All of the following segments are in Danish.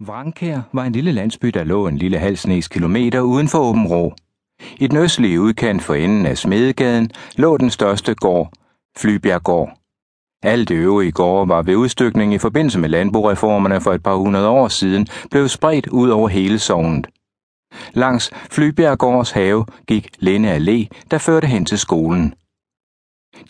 Vrankær var en lille landsby, der lå en lille halv snes kilometer uden for Åben Rå. I den østlige udkant for enden af Smedegaden lå den største gård, Flybjerggård. Alt det øvrige gårde var ved udstykning i forbindelse med landboreformerne for et par hundrede år siden blev spredt ud over hele sognet. Langs Flybjerggårds have gik Linde Allé, der førte hen til skolen.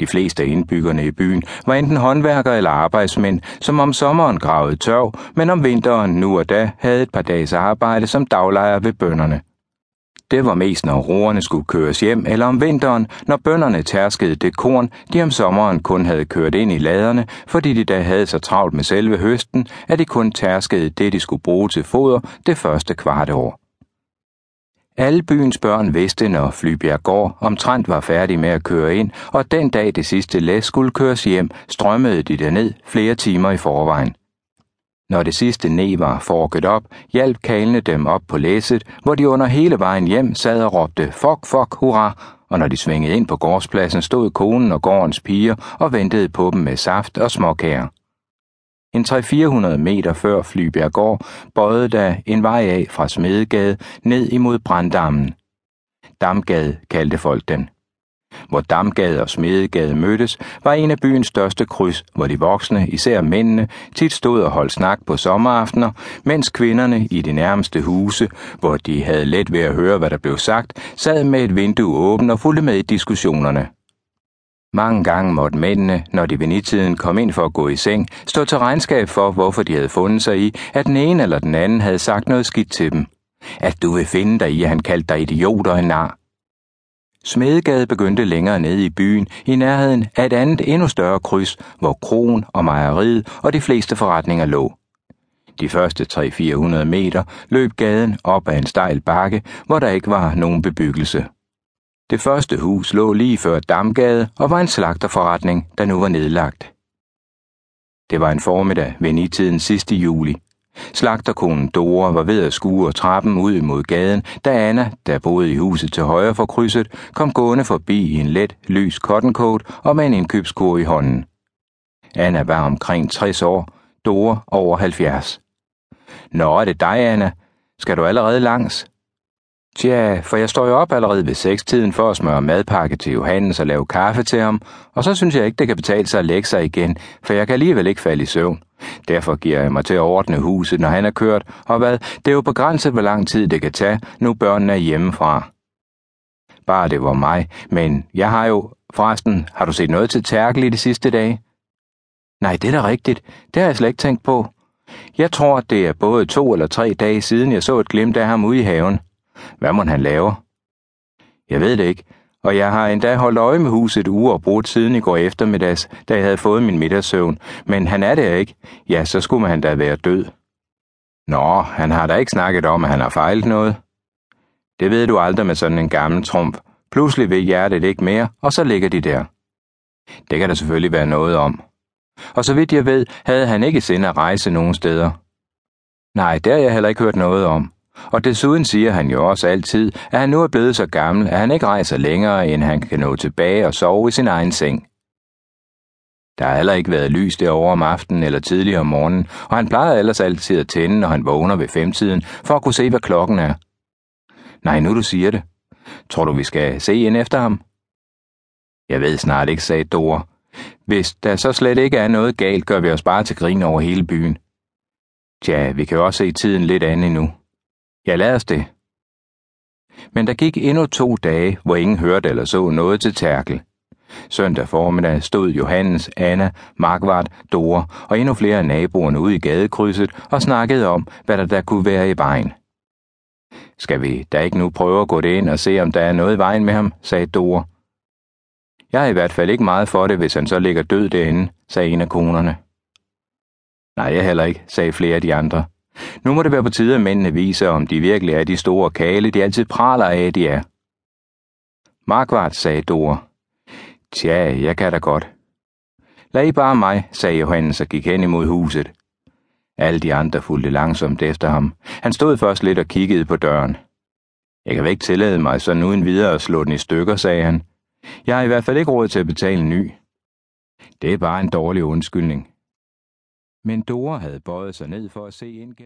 De fleste af indbyggerne i byen var enten håndværkere eller arbejdsmænd, som om sommeren gravede tørv, men om vinteren nu og da havde et par dages arbejde som daglejer ved bønderne. Det var mest, når roerne skulle køres hjem, eller om vinteren, når bønderne tærskede det korn, de om sommeren kun havde kørt ind i laderne, fordi de da havde så travlt med selve høsten, at de kun tærskede det, de skulle bruge til foder det første kvarte år. Alle byens børn vidste, når Flybjerg gård omtrent var færdig med at køre ind, og den dag det sidste læs skulle køres hjem, strømmede de derned flere timer i forvejen. Når det sidste ne var forket op, hjalp kalene dem op på læsset, hvor de under hele vejen hjem sad og råbte fuck, fuck, hurra, og når de svingede ind på gårdspladsen, stod konen og gårdens piger og ventede på dem med saft og småkager. En 300-400 meter før Flybjerggård bøjede der en vej af fra Smedegade ned imod Branddammen. Damgade kaldte folk den. Hvor Damgade og Smedegade mødtes, var en af byens største kryds, hvor de voksne, især mændene, tit stod og holdt snak på sommeraftener, mens kvinderne i de nærmeste huse, hvor de havde let ved at høre, hvad der blev sagt, sad med et vindue åbent og fulgte med i diskussionerne. Mange gange måtte mændene, når de ved nitiden kom ind for at gå i seng, stå til regnskab for, hvorfor de havde fundet sig i, at den ene eller den anden havde sagt noget skidt til dem. At du vil finde dig i, at han kaldte dig idiot og en nar. Smedegade begyndte længere nede i byen, i nærheden af et andet endnu større kryds, hvor kronen og mejeriet og de fleste forretninger lå. De første 300-400 meter løb gaden op ad en stejl bakke, hvor der ikke var nogen bebyggelse. Det første hus lå lige før Damgade og var en slagterforretning, der nu var nedlagt. Det var en formiddag ved nitiden sidste juli. Slagterkonen Dora var ved at skue trappen ud mod gaden, da Anna, der boede i huset til højre for krydset, kom gående forbi i en let, lys cotton coat og med en indkøbskur i hånden. Anna var omkring 60 år, Dora over 70. Nå, er det dig, Anna? Skal du allerede langs? Tja, for jeg står jo op allerede ved sekstiden for at smøre madpakke til Johannes og lave kaffe til ham, og så synes jeg ikke, det kan betale sig at lægge sig igen, for jeg kan alligevel ikke falde i søvn. Derfor giver jeg mig til at ordne huset, når han er kørt, og hvad, det er jo begrænset, hvor lang tid det kan tage, nu børnene er hjemmefra. Bare det var mig, men jeg har jo, forresten, har du set noget til Terkel i de sidste dage? Nej, det er da rigtigt. Det har jeg slet ikke tænkt på. Jeg tror, det er både to eller tre dage siden, jeg så et glimt af ham ude i haven. Hvad må han lave? Jeg ved det ikke, og jeg har endda holdt øje med huset uge og brugt siden i går eftermiddags, da jeg havde fået min middagssøvn, men han er der ikke. Ja, så skulle han da være død. Nå, han har da ikke snakket om, at han har fejlet noget. Det ved du aldrig med sådan en gammel trump. Pludselig vil hjertet ikke mere, og så ligger de der. Det kan der selvfølgelig være noget om. Og så vidt jeg ved, havde han ikke sind at rejse nogen steder. Nej, det har jeg heller ikke hørt noget om. Og desuden siger han jo også altid, at han nu er blevet så gammel, at han ikke rejser længere, end han kan nå tilbage og sove i sin egen seng. Der har heller ikke været lys derovre om aftenen eller tidligere om morgenen, og han plejer ellers altid at tænde, når han vågner ved femtiden, for at kunne se, hvad klokken er. Nej, nu du siger det. Tror du, vi skal se ind efter ham? Jeg ved snart ikke, sagde Dora. Hvis der så slet ikke er noget galt, gør vi os bare til grin over hele byen. Tja, vi kan jo også se tiden lidt an endnu. Ja, lad os det. Men der gik endnu to dage, hvor ingen hørte eller så noget til Terkel. Søndag formiddag stod Johannes, Anna, Markvart, Dora og endnu flere af naboerne ude i gadekrydset og snakkede om, hvad der der kunne være i vejen. Skal vi da ikke nu prøve at gå det ind og se, om der er noget i vejen med ham, sagde Dora. Jeg er i hvert fald ikke meget for det, hvis han så ligger død derinde, sagde en af konerne. Nej, jeg heller ikke, sagde flere af de andre. Nu må det være på tide, at mændene viser, om de virkelig er de store kale, de altid praler af, de er. Markvart, sagde Dora. Tja, jeg kan da godt. Lad I bare mig, sagde Johannes og gik hen imod huset. Alle de andre fulgte langsomt efter ham. Han stod først lidt og kiggede på døren. Jeg kan vel ikke tillade mig sådan uden videre at slå den i stykker, sagde han. Jeg har i hvert fald ikke råd til at betale en ny. Det er bare en dårlig undskyldning. Men Dora havde bøjet sig ned for at se ind gennem